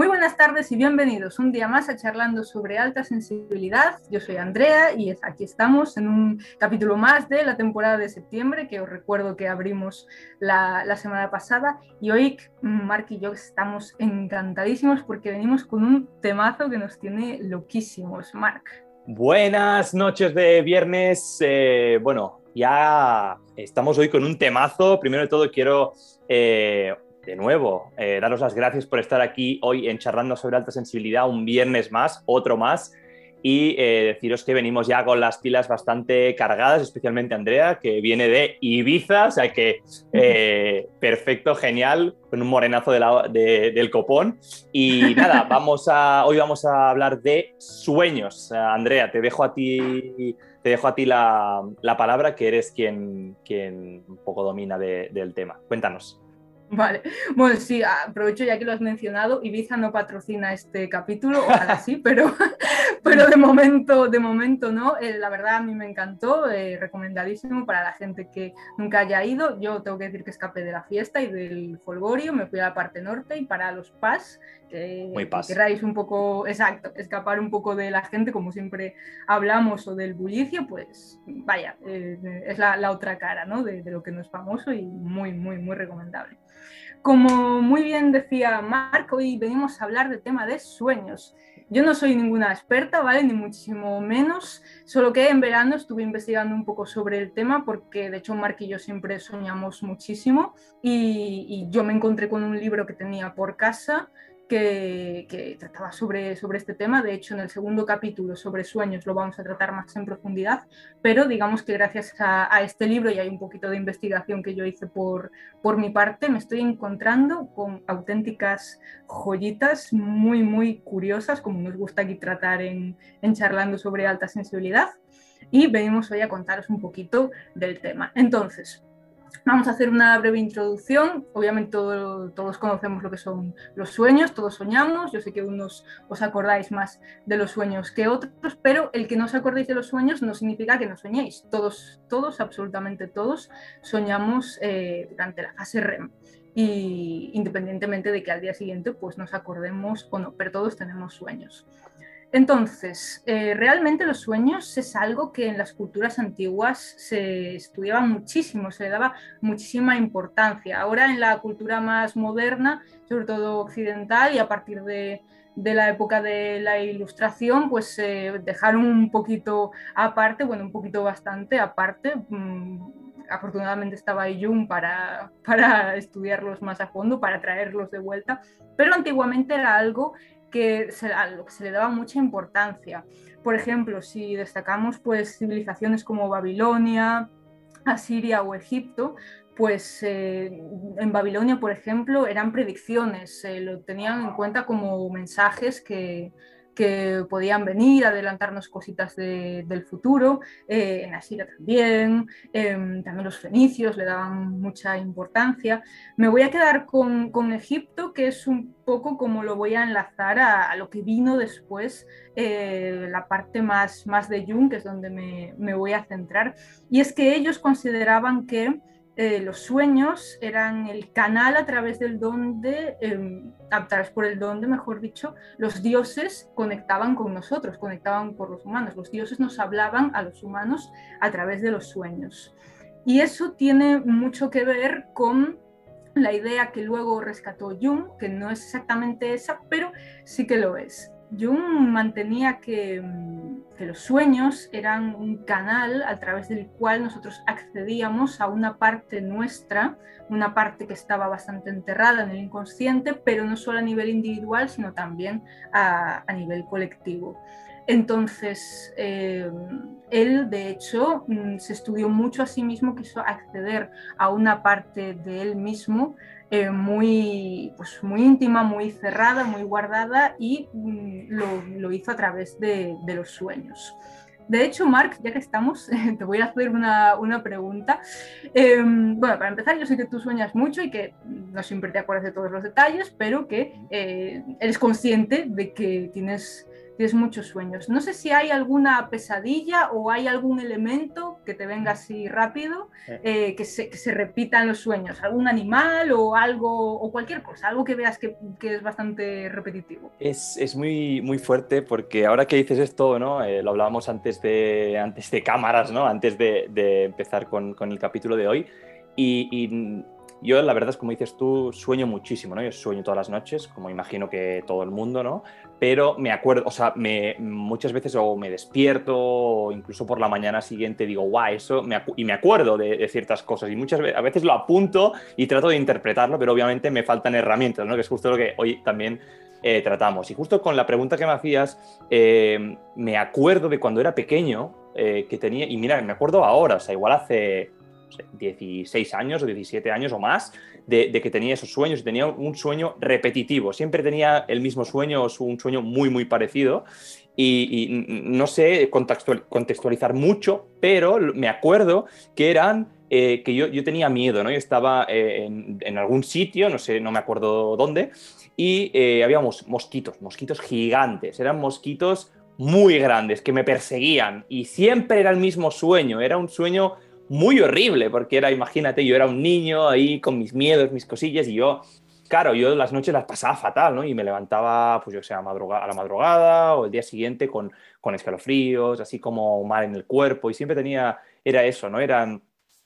Muy buenas tardes y bienvenidos un día más a Charlando sobre Alta Sensibilidad. Yo soy Andrea y aquí estamos en un capítulo más de la temporada de septiembre, que os recuerdo que abrimos la, semana pasada. Y hoy Mark y yo estamos encantadísimos porque venimos con un temazo que nos tiene loquísimos. Mark. Buenas noches de viernes. Eh, bueno, ya estamos hoy con un temazo. Primero de todo quiero... Eh, de nuevo, eh, daros las gracias por estar aquí hoy en Charlando sobre Alta Sensibilidad, un viernes más, otro más, y eh, deciros que venimos ya con las pilas bastante cargadas, especialmente Andrea, que viene de Ibiza, o sea que eh, perfecto, genial, con un morenazo del copón. Y nada, vamos a, hoy vamos a hablar de sueños. Andrea, te dejo a ti, te dejo a ti la, palabra, que eres quien, quien un poco domina del tema. Cuéntanos. Vale, bueno, sí, aprovecho ya que lo has mencionado, Ibiza no patrocina este capítulo, ojalá sí, pero, pero de momento, de momento no. Eh, la verdad a mí me encantó, eh, recomendadísimo para la gente que nunca haya ido. Yo tengo que decir que escapé de la fiesta y del folgorio, me fui a la parte norte y para los PAS, que, queráis un poco, exacto, escapar un poco de la gente, como siempre hablamos, o del bullicio, pues vaya, eh, es la, otra cara ¿no? de, de lo que no es famoso y muy, muy, muy recomendable. Como muy bien decía Marco, hoy venimos a hablar del tema de sueños. Yo no soy ninguna experta, ¿vale? Ni muchísimo menos, solo que en verano estuve investigando un poco sobre el tema porque de hecho Mark y yo siempre soñamos muchísimo y yo me encontré con un libro que tenía por casa que, trataba sobre, sobre este tema. De hecho, en el segundo capítulo sobre sueños lo vamos a tratar más en profundidad, pero digamos que gracias a, este libro y hay un poquito de investigación que yo hice por, por mi parte, me estoy encontrando con auténticas joyitas muy, muy curiosas, como nos gusta aquí tratar en, en charlando sobre alta sensibilidad. Y venimos hoy a contaros un poquito del tema. Entonces, Vamos a hacer una breve introducción. Obviamente todos conocemos lo que son los sueños, todos soñamos. Yo sé que unos os acordáis más de los sueños que otros, pero el que no os acordéis de los sueños no significa que no soñéis. Todos, todos, absolutamente todos, soñamos eh, durante la fase REM. Y independientemente de que al día siguiente pues nos acordemos o no, pero todos tenemos sueños. Entonces, eh, realmente los sueños es algo que en las culturas antiguas se estudiaba muchísimo, se le daba muchísima importancia. Ahora en la cultura más moderna, sobre todo occidental y a partir de, la época de la ilustración, pues se dejaron un poquito aparte, bueno, un poquito bastante aparte. Mm, afortunadamente estaba Jung para, para estudiarlos más a fondo, para traerlos de vuelta, pero antiguamente era algo que se, le daba mucha importancia. Por ejemplo, si destacamos pues, civilizaciones como Babilonia, Asiria o Egipto, pues eh, en Babilonia, por ejemplo, eran predicciones, se lo tenían en cuenta como mensajes que, que podían venir, adelantarnos cositas del futuro, eh, en Asiria también, em, también los fenicios le daban mucha importancia. Me voy a quedar con, Egipto, que es un poco como lo voy a enlazar a, lo que vino después, eh, la parte más, más de Jung, que es donde me, me voy a centrar, y es que ellos consideraban que eh, los sueños eran el canal a través del donde, eh, a través por el donde, mejor dicho, los dioses conectaban con nosotros, conectaban por los humanos. Los dioses nos hablaban a los humanos a través de los sueños. Y eso tiene mucho que ver con la idea que luego rescató Jung, que no es exactamente esa, pero sí que lo es. Jung mantenía que, mm, que, los sueños eran un canal a través del cual nosotros accedíamos a una parte nuestra, una parte que estaba bastante enterrada en el inconsciente, pero no solo a nivel individual, sino también a nivel colectivo. Entonces, eh, él, de hecho, mm, se estudió mucho a sí mismo, quiso acceder a una parte de él mismo eh, muy, pues muy íntima, muy cerrada, muy guardada y mm, lo, hizo a través de, los sueños. De hecho, Mark, ya que estamos, te voy a hacer una, pregunta. Em, bueno, para empezar, yo sé que tú sueñas mucho y que no siempre te acuerdas de todos los detalles, pero que eh, eres consciente de que tienes tienes muchos sueños. No sé si hay alguna pesadilla o hay algún elemento que te venga así rápido eh, que, se, que, se, repita en los sueños, algún animal o algo o cualquier cosa, algo que veas que, que es bastante repetitivo. Es, es, muy, muy fuerte porque ahora que dices esto, ¿no? Eh, lo hablábamos antes de, antes de cámaras, ¿no? antes de, de empezar con, con, el capítulo de hoy. y, y yo, la verdad es como dices tú, sueño muchísimo, ¿no? Yo sueño todas las noches, como imagino que todo el mundo, ¿no? Pero me acuerdo, o sea, me, muchas veces o me despierto o incluso por la mañana siguiente digo, guau, eso, me y me acuerdo de, ciertas cosas y muchas veces, a veces lo apunto y trato de interpretarlo, pero obviamente me faltan herramientas, ¿no? Que es justo lo que hoy también eh, tratamos. Y justo con la pregunta que me hacías, eh, me acuerdo de cuando era pequeño, eh, que tenía, y mira, me acuerdo ahora, o sea, igual hace 16 años o 17 años o más de, que tenía esos sueños y tenía un sueño repetitivo. Siempre tenía el mismo sueño o un sueño muy, muy parecido. Y, no sé contextualizar mucho, pero me acuerdo que eran eh, que yo, yo, tenía miedo, ¿no? Yo estaba eh, en, algún sitio, no sé, no me acuerdo dónde, y eh, mosquitos, mosquitos gigantes, eran mosquitos muy grandes que me perseguían y siempre era el mismo sueño, era un sueño muy horrible, porque era, imagínate, yo era un niño ahí con mis miedos, mis cosillas, y yo, claro, yo las noches las pasaba fatal, ¿no? Y me levantaba, pues yo sé, a, a la madrugada o el día siguiente con, con escalofríos, así como mal en el cuerpo, y siempre tenía, era eso, ¿no? Eran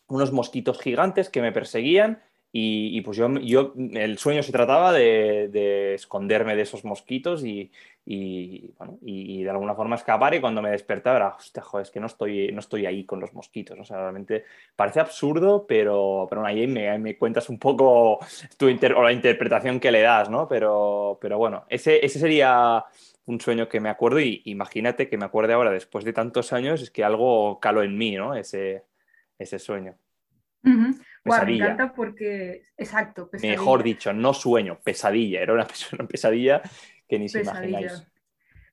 unos mosquitos gigantes que me perseguían y, pues yo, yo, el sueño se trataba de, esconderme de esos mosquitos y, y, bueno, y, de alguna forma escapar y cuando me despertaba era, hostia, joder, es que no estoy, no estoy ahí con los mosquitos. O sea, realmente parece absurdo, pero, pero ahí me, me, cuentas un poco tu o la interpretación que le das, ¿no? Pero, pero bueno, ese, ese sería un sueño que me acuerdo y imagínate que me acuerde ahora, después de tantos años, es que algo caló en mí, ¿no? Ese, ese sueño me encanta porque, exacto, Mejor dicho, no sueño, pesadilla. Era una, pesadilla que ni se imagináis.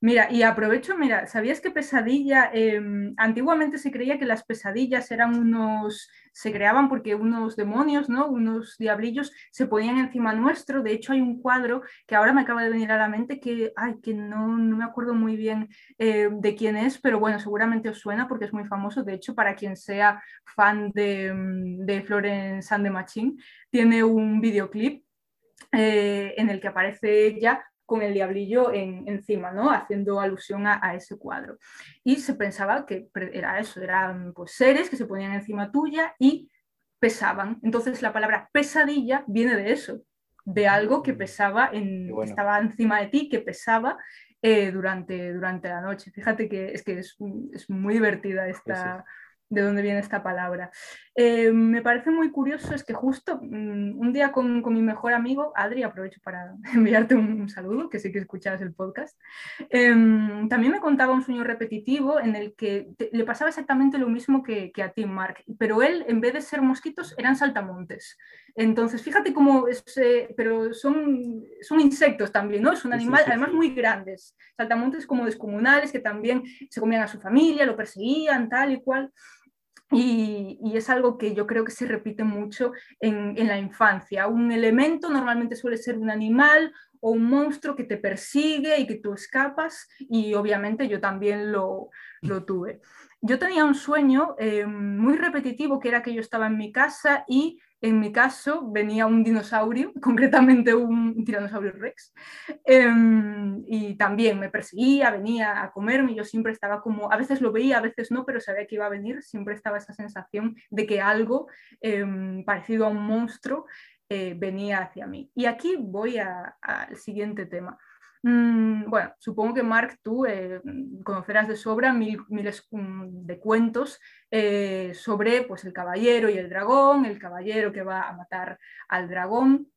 Mira, y aprovecho, mira, ¿sabías que pesadilla? Em, antiguamente se creía que las pesadillas eran unos, se creaban porque unos demonios, ¿no? Unos diablillos se ponían encima nuestro. De hecho, hay un cuadro que ahora me acaba de venir a la mente que, ay, que no, no me acuerdo muy bien eh, de quién es, pero bueno, seguramente os suena porque es muy famoso. De hecho, para quien sea fan de, mm, de Florence and the Machine, tiene un videoclip eh, en el que aparece ella con el diablillo encima, ¿no? haciendo alusión a, ese cuadro. Y se pensaba que era eso, eran pues, seres que se ponían encima tuya y pesaban. Entonces la palabra pesadilla viene de eso, de algo que pesaba, en, estaba encima de ti, que pesaba eh, durante, durante la noche. Fíjate que es que es, muy divertida esta, de dónde viene esta palabra. Eh, me parece muy curioso, es que justo mm, un día con, mi mejor amigo, Adri, aprovecho para enviarte un, saludo, que sé que escuchabas el podcast, em, también me contaba un sueño repetitivo en el que le pasaba exactamente lo mismo que, a Tim Mark, pero él, en vez de ser mosquitos, eran saltamontes. Entonces, fíjate cómo es, eh, pero son, son insectos también, ¿no? Es un animal, además muy grandes, saltamontes como descomunales que también se comían a su familia, lo perseguían, tal y cual. Y, es algo que yo creo que se repite mucho en, la infancia. Un elemento normalmente suele ser un animal o un monstruo que te persigue y que tú escapas y obviamente yo también lo, tuve. Yo tenía un sueño eh, muy repetitivo que era que yo estaba en mi casa y en mi caso venía un dinosaurio, concretamente un tiranosaurio rex, em, y también me perseguía, venía a comerme, yo siempre estaba como, a veces lo veía, a veces no, pero sabía que iba a venir, siempre estaba esa sensación de que algo em, parecido a un monstruo eh, venía hacia mí. Y aquí voy al siguiente tema. Mm, bueno, supongo que Mark, tú eh, conocerás de sobra miles mm, de cuentos eh, sobre pues, el caballero y el dragón, el caballero que va a matar al dragón.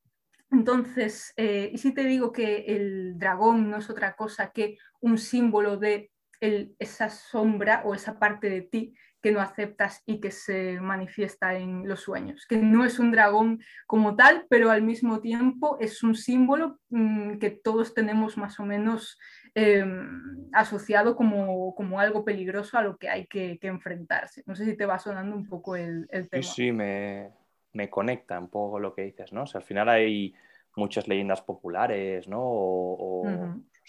Entonces, eh, y si te digo que el dragón no es otra cosa que un símbolo de esa sombra o esa parte de ti que no aceptas y que se manifiesta en los sueños, que no es un dragón como tal, pero al mismo tiempo es un símbolo mm, que todos tenemos más o menos em, asociado como, como, algo peligroso a lo que hay que, enfrentarse. No sé si te va sonando un poco el, tema. Sí, sí, me, me, conecta un poco lo que dices, ¿no? al final hay muchas leyendas populares, ¿no? O,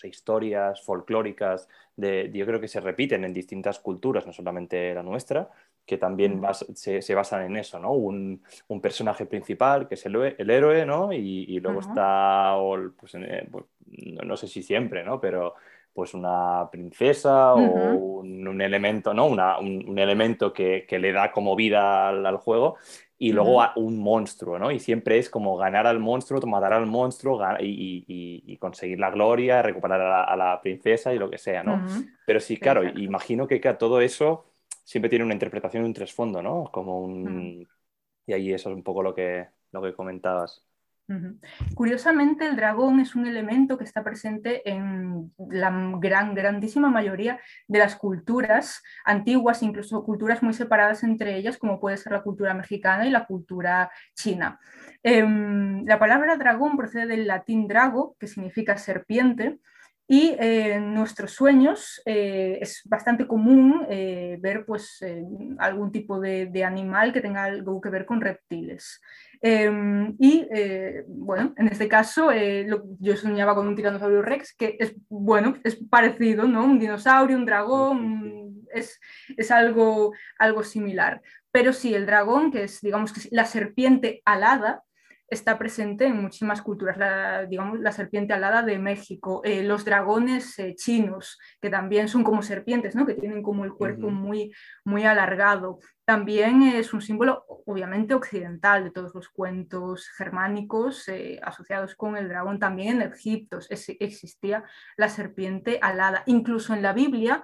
historias folclóricas, de, yo creo que se repiten en distintas culturas, no solamente la nuestra, que también se, basan en eso, ¿no? Un, personaje principal que es el, el héroe, ¿no? Y, luego está, pues, eh, pues, no, sé si siempre, ¿no? Pero pues una princesa o un, elemento, ¿no? un, elemento que, le da como vida al, juego y luego un monstruo, ¿no? Y siempre es como ganar al monstruo, matar al monstruo y, conseguir la gloria, recuperar a la, princesa y lo que sea, ¿no? Pero sí, claro, imagino que, que todo eso siempre tiene una interpretación y un trasfondo, ¿no? Como un... Y ahí eso es un poco lo que, lo que comentabas. Curiosamente, el dragón es un elemento que está presente en la gran, grandísima mayoría de las culturas antiguas, incluso culturas muy separadas entre ellas, como puede ser la cultura mexicana y la cultura china. Em, la palabra dragón procede del latín drago, que significa serpiente, y eh, en nuestros sueños eh, es bastante común eh, ver pues, algún tipo de, de, animal que tenga algo que ver con reptiles. Em, y bueno, en este caso yo soñaba con un tiranosaurio rex que es, bueno, es parecido, ¿no? Un dinosaurio, un dragón, es, es algo, algo similar. Pero sí, el dragón, que es digamos que es la serpiente alada, está presente en muchísimas culturas, la, digamos la serpiente alada de México, eh, los dragones eh, chinos, que también son como serpientes, ¿no? que tienen como el cuerpo muy, muy alargado. También es un símbolo obviamente occidental de todos los cuentos germánicos eh, asociados con el dragón. También en Egipto existía la serpiente alada. Incluso en la Biblia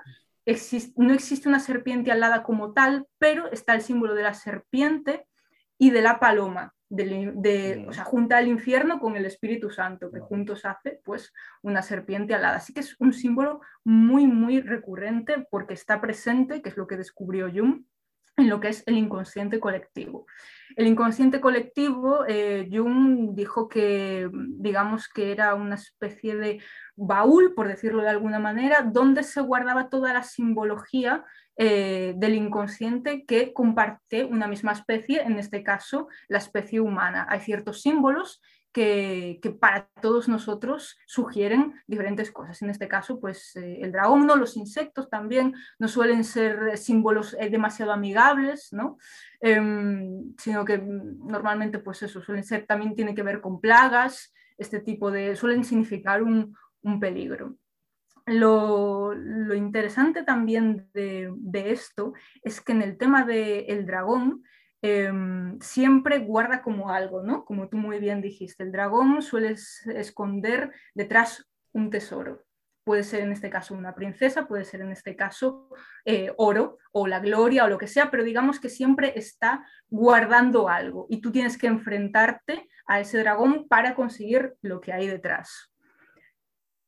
no existe una serpiente alada como tal, pero está el símbolo de la serpiente y de la paloma de, o sea, junta el infierno con el Espíritu Santo, que juntos hace pues una serpiente alada. Así que es un símbolo muy, muy recurrente porque está presente, que es lo que descubrió Jung, en lo que es el inconsciente colectivo. El inconsciente colectivo, eh, Jung dijo que, digamos que era una especie de baúl, por decirlo de alguna manera, donde se guardaba toda la simbología eh, del inconsciente que comparte una misma especie, en este caso la especie humana. Hay ciertos símbolos que, para todos nosotros sugieren diferentes cosas. En este caso, pues eh, el dragón, ¿no? los insectos también no suelen ser símbolos eh, demasiado amigables, ¿no? Em, sino que normalmente pues eso suelen ser, también tiene que ver con plagas, este tipo de, suelen significar un peligro. Lo, interesante también de, esto es que en el tema del dragón em, siempre guarda como algo, ¿no? Como tú muy bien dijiste, el dragón suele esconder detrás un tesoro. Puede ser en este caso una princesa, puede ser en este caso eh, oro o la gloria o lo que sea, pero digamos que siempre está guardando algo y tú tienes que enfrentarte a ese dragón para conseguir lo que hay detrás.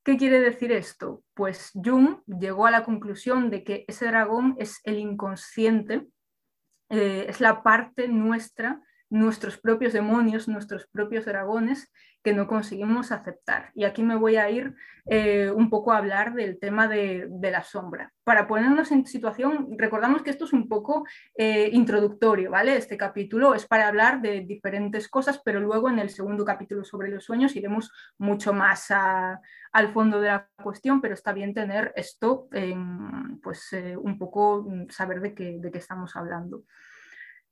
¿Qué quiere decir esto? Pues Jung llegó a la conclusión de que ese dragón es el inconsciente, eh, es la parte nuestra, nuestros propios demonios, nuestros propios dragones, que no conseguimos aceptar. Y aquí me voy a ir eh, un poco a hablar del tema de, la sombra. Para ponernos en situación, recordamos que esto es un poco eh, introductorio, ¿vale? Este capítulo es para hablar de diferentes cosas, pero luego en el segundo capítulo sobre los sueños iremos mucho más al fondo de la cuestión, pero está bien tener esto, pues eh, un poco mm, saber de qué, de qué estamos hablando.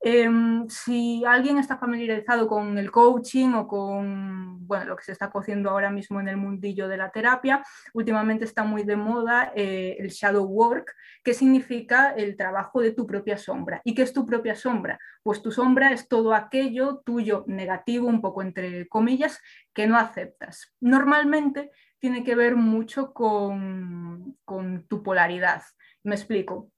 Em, si alguien está familiarizado con el coaching o con bueno, lo que se está cociendo ahora mismo en el mundillo de la terapia, últimamente está muy de moda eh, el shadow work, que significa el trabajo de tu propia sombra. ¿Y qué es tu propia sombra? Pues tu sombra es todo aquello tuyo negativo, un poco entre comillas, que no aceptas. Normalmente tiene que ver mucho con, con tu polaridad. Me explico.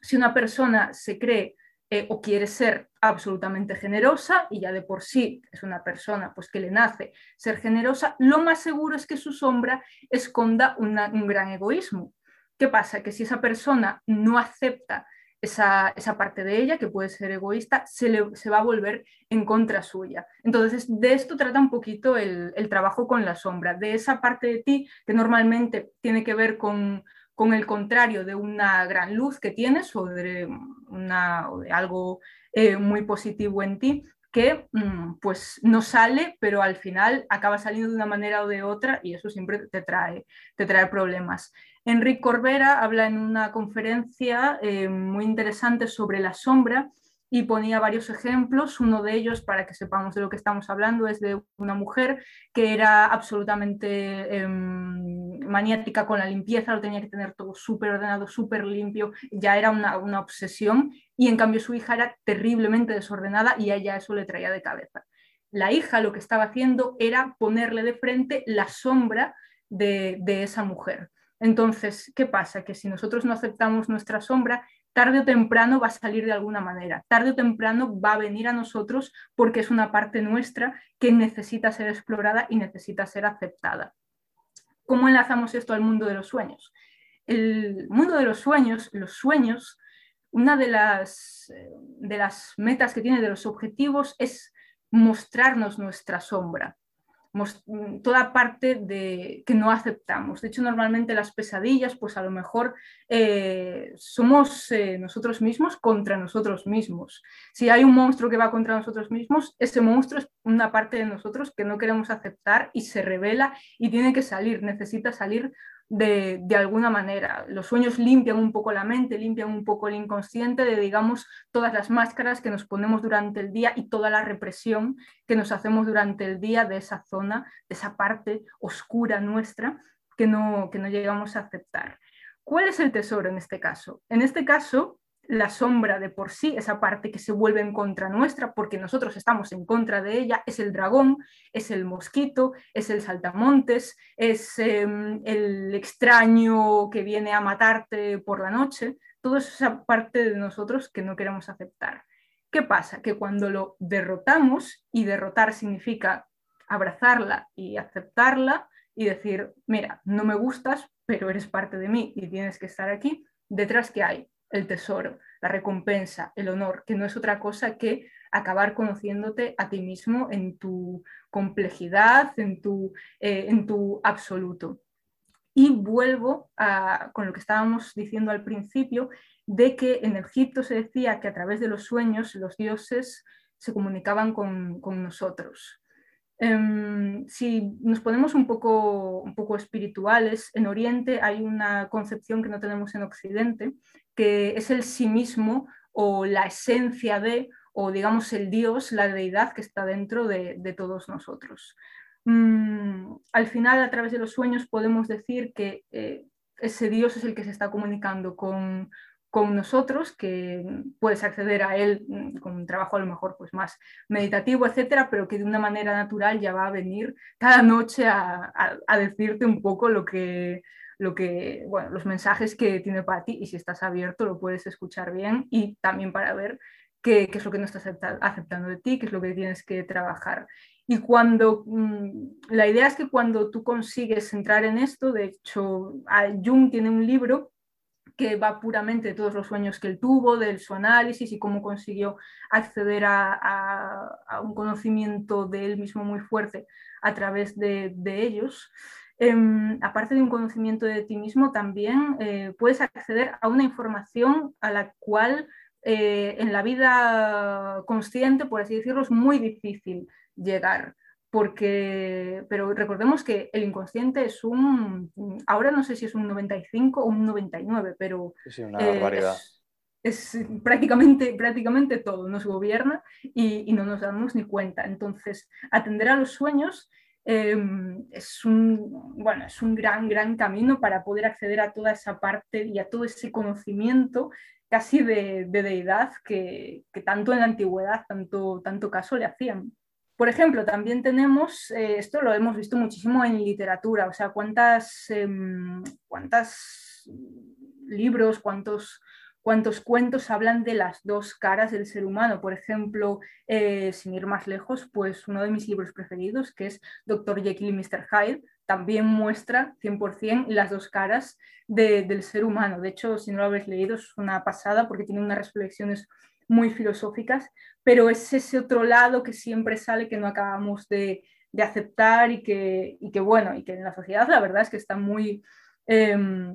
Si una persona se cree eh, o quiere ser absolutamente generosa y ya de por sí es una persona pues que le nace ser generosa, lo más seguro es que su sombra esconda un gran egoísmo. ¿Qué pasa? Que si esa persona no acepta esa, parte de ella, que puede ser egoísta, se, va a volver en contra suya. Entonces, de esto trata un poquito el, el trabajo con la sombra, de esa parte de ti que normalmente tiene que ver con, con el contrario de una gran luz que tienes o de, una, algo eh, muy positivo en ti, que mm, pues no sale, pero al final acaba saliendo de una manera o de otra y eso siempre te trae, te trae problemas. Enrique Corbera habla en una conferencia eh, muy interesante sobre la sombra y ponía varios ejemplos. Uno de ellos, para que sepamos de lo que estamos hablando, es de una mujer que era absolutamente em, maniática con la limpieza, lo tenía que tener todo súper ordenado, súper limpio, ya era una, una obsesión y en cambio su hija era terriblemente desordenada y a ella eso le traía de cabeza. La hija lo que estaba haciendo era ponerle de frente la sombra de, de esa mujer. Entonces, ¿qué pasa? Que si nosotros no aceptamos nuestra sombra, tarde o temprano va a salir de alguna manera, tarde o temprano va a venir a nosotros porque es una parte nuestra que necesita ser explorada y necesita ser aceptada. ¿Cómo enlazamos esto al mundo de los sueños? El mundo de los sueños, los sueños, una de las, eh, de las metas que tiene, de los objetivos, es mostrarnos nuestra sombra. Mm, toda parte de, que no aceptamos. De hecho, normalmente las pesadillas, pues a lo mejor eh, somos eh, nosotros mismos contra nosotros mismos. Si hay un monstruo que va contra nosotros mismos, ese monstruo es una parte de nosotros que no queremos aceptar y se revela y tiene que salir, necesita salir de, alguna manera. Los sueños limpian un poco la mente, limpian un poco el inconsciente de, digamos, todas las máscaras que nos ponemos durante el día y toda la represión que nos hacemos durante el día de esa zona, de esa parte oscura nuestra que no, que no llegamos a aceptar. ¿Cuál es el tesoro en este caso? En este caso, la sombra de por sí, esa parte que se vuelve en contra nuestra, porque nosotros estamos en contra de ella, es el dragón, es el mosquito, es el saltamontes, es em, el extraño que viene a matarte por la noche, toda esa parte de nosotros que no queremos aceptar. ¿Qué pasa? Que cuando lo derrotamos, y derrotar significa abrazarla y aceptarla y decir, mira, no me gustas, pero eres parte de mí y tienes que estar aquí, detrás que hay el tesoro, la recompensa, el honor, que no es otra cosa que acabar conociéndote a ti mismo en tu complejidad, en tu, eh, en tu absoluto. Y vuelvo con lo que estábamos diciendo al principio, de que en Egipto se decía que a través de los sueños los dioses se comunicaban con, con nosotros. Em, si nos ponemos un poco, un poco espirituales, en Oriente hay una concepción que no tenemos en Occidente, que es el sí mismo o la esencia de, o digamos el Dios, la deidad que está dentro de, todos nosotros. Mm, al final, a través de los sueños, podemos decir que eh, ese Dios es el que se está comunicando con, con nosotros, que puedes acceder a él mm, con un trabajo a lo mejor pues más meditativo, etcétera, pero que de una manera natural ya va a venir cada noche a, decirte un poco lo que, lo que, bueno, los mensajes que tiene para ti y si estás abierto lo puedes escuchar bien y también para ver qué, es lo que no estás aceptando de ti, qué es lo que tienes que trabajar. Y cuando, mm, la idea es que cuando tú consigues entrar en esto, de hecho, Jung tiene un libro que va puramente de todos los sueños que él tuvo, del su análisis y cómo consiguió acceder a, un conocimiento de él mismo muy fuerte a través de, ellos. Em, aparte de un conocimiento de ti mismo, también eh, puedes acceder a una información a la cual eh, en la vida consciente, por así decirlo, es muy difícil llegar porque, pero recordemos que el inconsciente es un, ahora no sé si es un 95 o un 99, pero es, una barbaridad. es, prácticamente, prácticamente todo, nos gobierna y, no nos damos ni cuenta. Entonces, atender a los sueños em, es, un, bueno, es un gran, gran camino para poder acceder a toda esa parte y a todo ese conocimiento casi de, deidad que, que, tanto en la antigüedad, tanto, tanto caso le hacían. Por ejemplo, también tenemos, eh, esto lo hemos visto muchísimo en literatura, o sea, cuántas, em, cuántas libros, cuántos, cuántos cuentos hablan de las dos caras del ser humano. Por ejemplo, eh, sin ir más lejos, pues uno de mis libros preferidos, que es Dr. Jekyll y Mr. Hyde, también muestra 100% las dos caras del ser humano. De hecho, si no lo habéis leído, es una pasada porque tiene unas reflexiones muy filosóficas, pero es ese otro lado que siempre sale que no acabamos de, aceptar y que, bueno, y que en la sociedad la verdad es que está muy, em,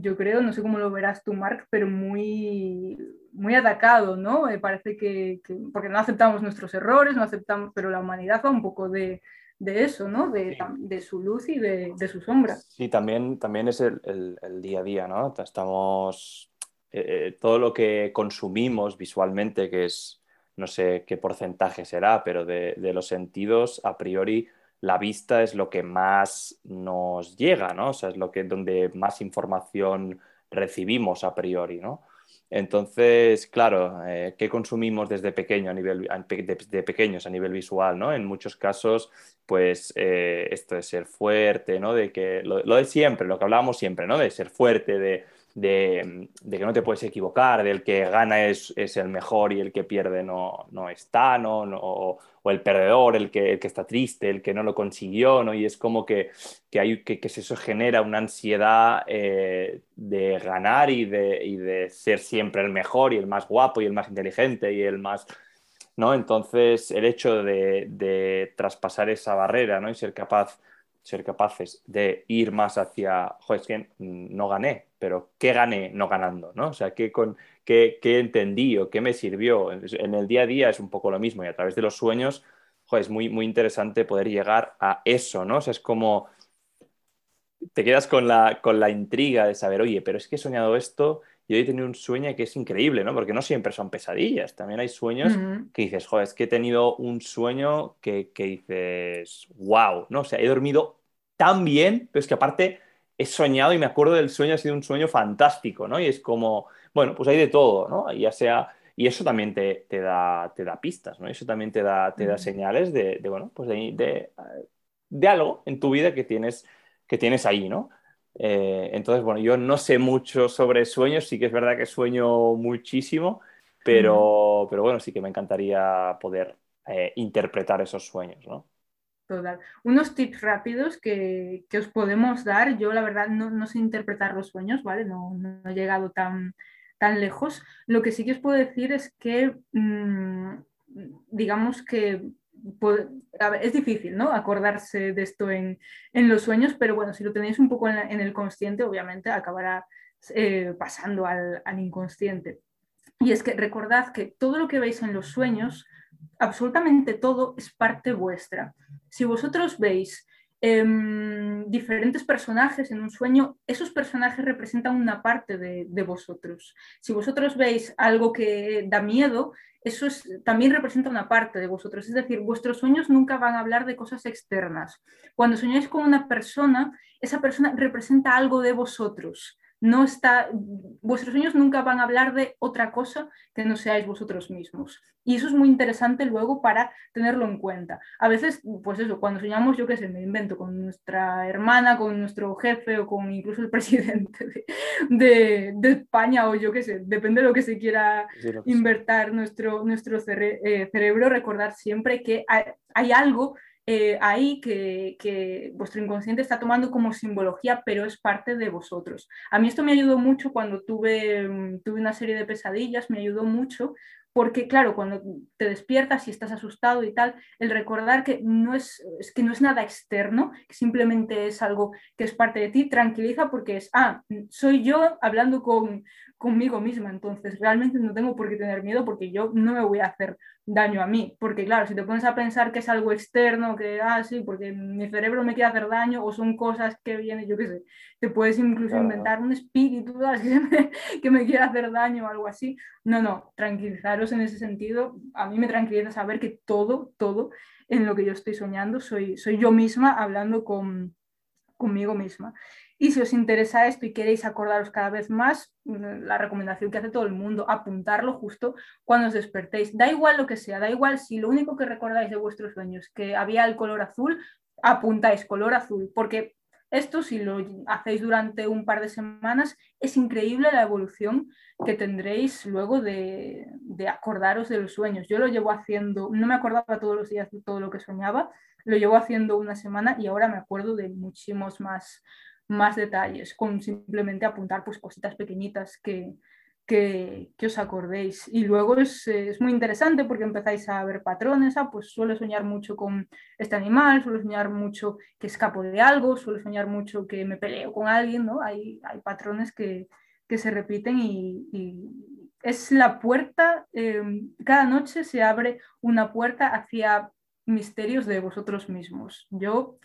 yo creo, no sé cómo lo verás tú, Mark, pero muy, muy atacado, ¿no? Me parece que, porque no aceptamos nuestros errores, no aceptamos, pero la humanidad va un poco de, de eso, ¿no? De, de, su luz y de, de, su sombra. Sí, también, también es el, el, día a día, ¿no? Estamos, eh, eh, todo lo que consumimos visualmente, que es, no sé qué porcentaje será, pero de, de, los sentidos, a priori, la vista es lo que más nos llega, ¿no? O sea, es lo que, donde más información recibimos a priori, ¿no? Entonces, claro, eh, ¿qué consumimos desde pequeño a nivel, de, pequeños a nivel visual? ¿no? En muchos casos, pues eh, esto de ser fuerte, ¿no? De que lo, de siempre, lo que hablábamos siempre, ¿no? De ser fuerte, de, de, que no te puedes equivocar, del que gana es, es, el mejor y el que pierde no, no está, ¿no? o, o, el perdedor, el que, el que, está triste, el que no lo consiguió, ¿no? Y es como que, que, hay, que, que eso genera una ansiedad eh, de ganar y de, y de ser siempre el mejor y el más guapo y el más inteligente y el más... ¿no? Entonces, el hecho de, de traspasar esa barrera ¿no? y ser capaz ser capaces de ir más hacia, joder, es que no gané, pero ¿qué gané no ganando? ¿no? O sea, ¿qué, con, qué, qué entendí o qué me sirvió? En el día a día es un poco lo mismo y a través de los sueños, joder, es muy, muy interesante poder llegar a eso, ¿no? O sea, es como te quedas con la, con la intriga de saber, oye, pero es que he soñado esto y hoy he tenido un sueño que es increíble, ¿no? Porque no siempre son pesadillas, también hay sueños que dices, joder, es que he tenido un sueño que, que dices, wow, ¿no? O sea, he dormido tan bien, pero es que aparte he soñado y me acuerdo del sueño, ha sido un sueño fantástico, ¿no? Y es como, bueno, pues hay de todo, ¿no? Ya sea, y eso también te, te, da, te da pistas, ¿no? Eso también te da, te da señales de, de bueno, pues de, de, de, algo en tu vida que tienes, que tienes ahí, ¿no? Eh, entonces, bueno, yo no sé mucho sobre sueños, sí que es verdad que sueño muchísimo, pero, pero bueno, sí que me encantaría poder eh, interpretar esos sueños, ¿no? Total. Unos tips rápidos que, que, os podemos dar. Yo, la verdad, no, no sé interpretar los sueños, ¿vale? No, no, he llegado tan, tan lejos. Lo que sí que os puedo decir es que, mmm, digamos que ver, es difícil, ¿no? Acordarse de esto en, en, los sueños, pero bueno, si lo tenéis un poco en, en el consciente, obviamente acabará eh, pasando al, al inconsciente. Y es que recordad que todo lo que veis en los sueños, absolutamente todo es parte vuestra. Si vosotros veis eh, diferentes personajes en un sueño, esos personajes representan una parte de, vosotros. Si vosotros veis algo que da miedo, eso es, también representa una parte de vosotros. Es decir, vuestros sueños nunca van a hablar de cosas externas. Cuando soñáis con una persona, esa persona representa algo de vosotros no está, vuestros sueños nunca van a hablar de otra cosa que no seáis vosotros mismos. Y eso es muy interesante luego para tenerlo en cuenta. A veces, pues eso, cuando soñamos, yo qué sé, me invento con nuestra hermana, con nuestro jefe o con incluso el presidente de, de, de España o yo qué sé, depende de lo que se quiera sí, invertir nuestro, nuestro cere eh, cerebro, recordar siempre que hay, hay algo eh, ahí que, vuestro inconsciente está tomando como simbología, pero es parte de vosotros. A mí esto me ayudó mucho cuando tuve, mm, tuve una serie de pesadillas, me ayudó mucho porque claro, cuando te despiertas y estás asustado y tal, el recordar que no es, es, que no es nada externo, que simplemente es algo que es parte de ti, tranquiliza porque es, ah, soy yo hablando con, conmigo misma, entonces realmente no tengo por qué tener miedo porque yo no me voy a hacer daño a mí, porque claro, si te pones a pensar que es algo externo, que, ah, sí, porque mi cerebro me quiere hacer daño o son cosas que vienen, yo qué sé, te puedes incluso claro. inventar un espíritu que me, que me quiere hacer daño o algo así, no, no, tranquilizaros en ese sentido, a mí me tranquiliza saber que todo, todo en lo que yo estoy soñando soy, soy yo misma hablando con, conmigo misma. Y si os interesa esto y queréis acordaros cada vez más, mm, la recomendación que hace todo el mundo, apuntarlo justo cuando os despertéis. Da igual lo que sea, da igual si lo único que recordáis de vuestros sueños que había el color azul, apuntáis color azul, porque esto si lo hacéis durante un par de semanas, es increíble la evolución que tendréis luego de, de acordaros de los sueños. Yo lo llevo haciendo, no me acordaba todos los días de todo lo que soñaba, lo llevo haciendo una semana y ahora me acuerdo de muchísimos más más detalles, con simplemente apuntar pues cositas pequeñitas que, que, os acordéis. Y luego es, es, muy interesante porque empezáis a ver patrones, ah, pues suelo soñar mucho con este animal, suelo soñar mucho que escapo de algo, suelo soñar mucho que me peleo con alguien, ¿no? Hay, hay patrones que, que se repiten y, es la puerta, eh, cada noche se abre una puerta hacia misterios de vosotros mismos. Yo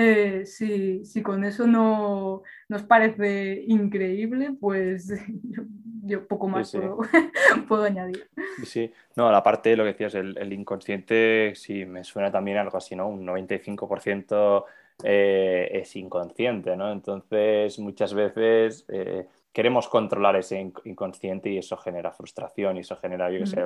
eh, si, si, con eso no nos parece increíble, pues yo, poco más Puedo, añadir. Sí, no, la parte de lo que decías, el, inconsciente, sí, me suena también algo así, ¿no? Un 95% eh, es inconsciente, ¿no? Entonces, muchas veces... Eh, queremos controlar ese inconsciente y eso genera frustración y eso genera, yo sé,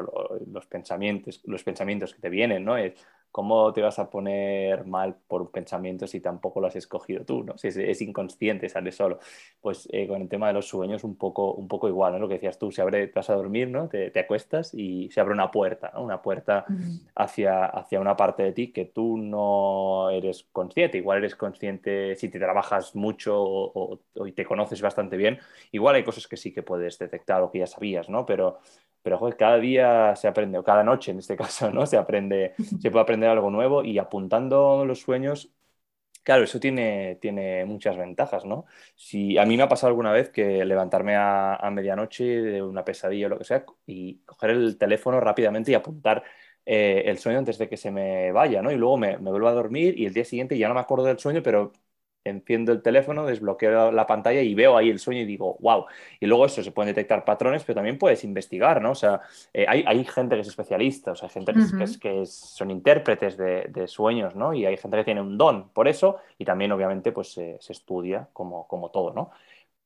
los pensamientos, los pensamientos que te vienen, ¿no? Es, ¿cómo te vas a poner mal por un pensamiento si tampoco lo has escogido tú, ¿no? Si es, inconsciente, sale solo. Pues eh, con el tema de los sueños un poco, un poco igual, ¿no? Lo que decías tú, se abre, te vas a dormir, ¿no? Te, te acuestas y se abre una puerta, ¿no? Una puerta hacia, hacia una parte de ti que tú no eres consciente. Igual eres consciente si te trabajas mucho o, o, y te conoces bastante bien. Igual hay cosas que sí que puedes detectar o que ya sabías, ¿no? Pero pero joder, cada día se aprende, o cada noche en este caso, ¿no? Se aprende, se puede aprender algo nuevo y apuntando los sueños, claro, eso tiene, tiene muchas ventajas, ¿no? Si a mí me ha pasado alguna vez que levantarme a, medianoche de una pesadilla o lo que sea y coger el teléfono rápidamente y apuntar eh, el sueño antes de que se me vaya, ¿no? Y luego me, me vuelvo a dormir y el día siguiente ya no me acuerdo del sueño, pero enciendo el teléfono, desbloqueo la pantalla y veo ahí el sueño y digo, wow. Y luego eso, se pueden detectar patrones, pero también puedes investigar, ¿no? O sea, eh, hay, hay, gente que es especialista, o sea, hay gente que, es, que, son intérpretes de, de, sueños, ¿no? Y hay gente que tiene un don por eso y también, obviamente, pues se estudia como, como todo, ¿no?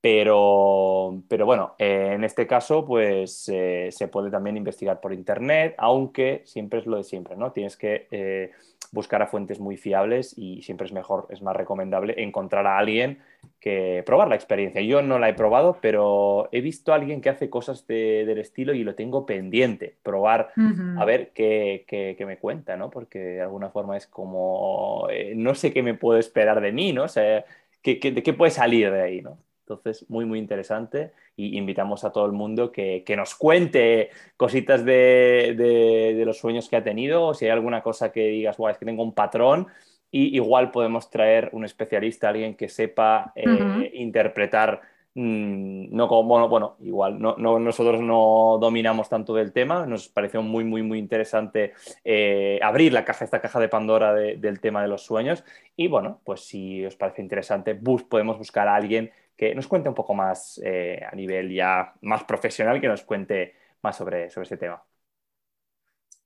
Pero, pero bueno, eh, en este caso, pues eh, se puede también investigar por internet, aunque siempre es lo de siempre, ¿no? Tienes que buscar a fuentes muy fiables y siempre es mejor, es más recomendable encontrar a alguien que probar la experiencia. Yo no la he probado, pero he visto a alguien que hace cosas del estilo y lo tengo pendiente, probar a ver qué, qué, me cuenta, ¿no? Porque de alguna forma es como, no sé qué me puedo esperar de mí, ¿no? O sea, ¿qué, qué, de qué puede salir de ahí, ¿no? Entonces, muy, muy interesante. Y invitamos a todo el mundo que, nos cuente cositas de, los sueños que ha tenido o si hay alguna cosa que digas, guau, es que tengo un patrón y igual podemos traer un especialista, alguien que sepa eh, interpretar, mm, no como, bueno, igual, no, nosotros no dominamos tanto del tema, nos pareció muy, muy, muy interesante eh, abrir la caja, esta caja de Pandora del tema de los sueños. Y bueno, pues si os parece interesante, bus, podemos buscar a alguien que nos cuente un poco más eh, a nivel ya más profesional, que nos cuente más sobre, sobre este tema.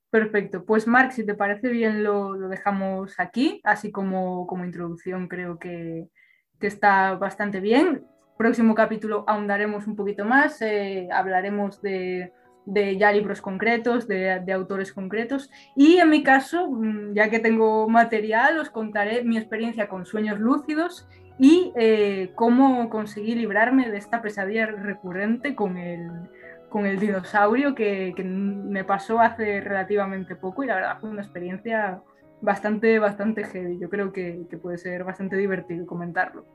Perfecto. Pues Marc, si te parece bien, lo, dejamos aquí, así como, como introducción creo que, está bastante bien. Próximo capítulo ahondaremos un poquito más, eh, hablaremos de, ya libros concretos, de, de, autores concretos. Y en mi caso, mm, ya que tengo material, os contaré mi experiencia con sueños lúcidos y eh, cómo conseguí librarme de esta pesadilla recurrente con el, con el dinosaurio que, me pasó hace relativamente poco y la verdad fue una experiencia bastante, bastante heavy. Yo creo que, que puede ser bastante divertido comentarlo.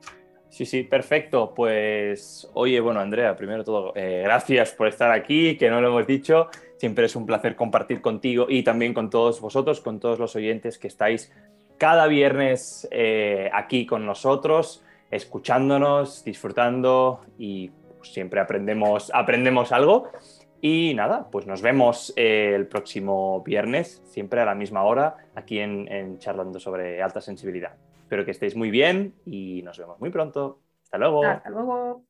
Sí, sí, perfecto. Pues, oye, bueno, Andrea, primero todo, eh, gracias por estar aquí, que no lo hemos dicho. Siempre es un placer compartir contigo y también con todos vosotros, con todos los oyentes que estáis cada viernes eh, aquí con nosotros, escuchándonos, disfrutando y siempre aprendemos, aprendemos algo. Y nada, pues nos vemos eh, el próximo viernes, siempre a la misma hora, aquí en, en Charlando sobre alta sensibilidad. Espero que estéis muy bien y nos vemos muy pronto. Hasta luego. Hasta luego.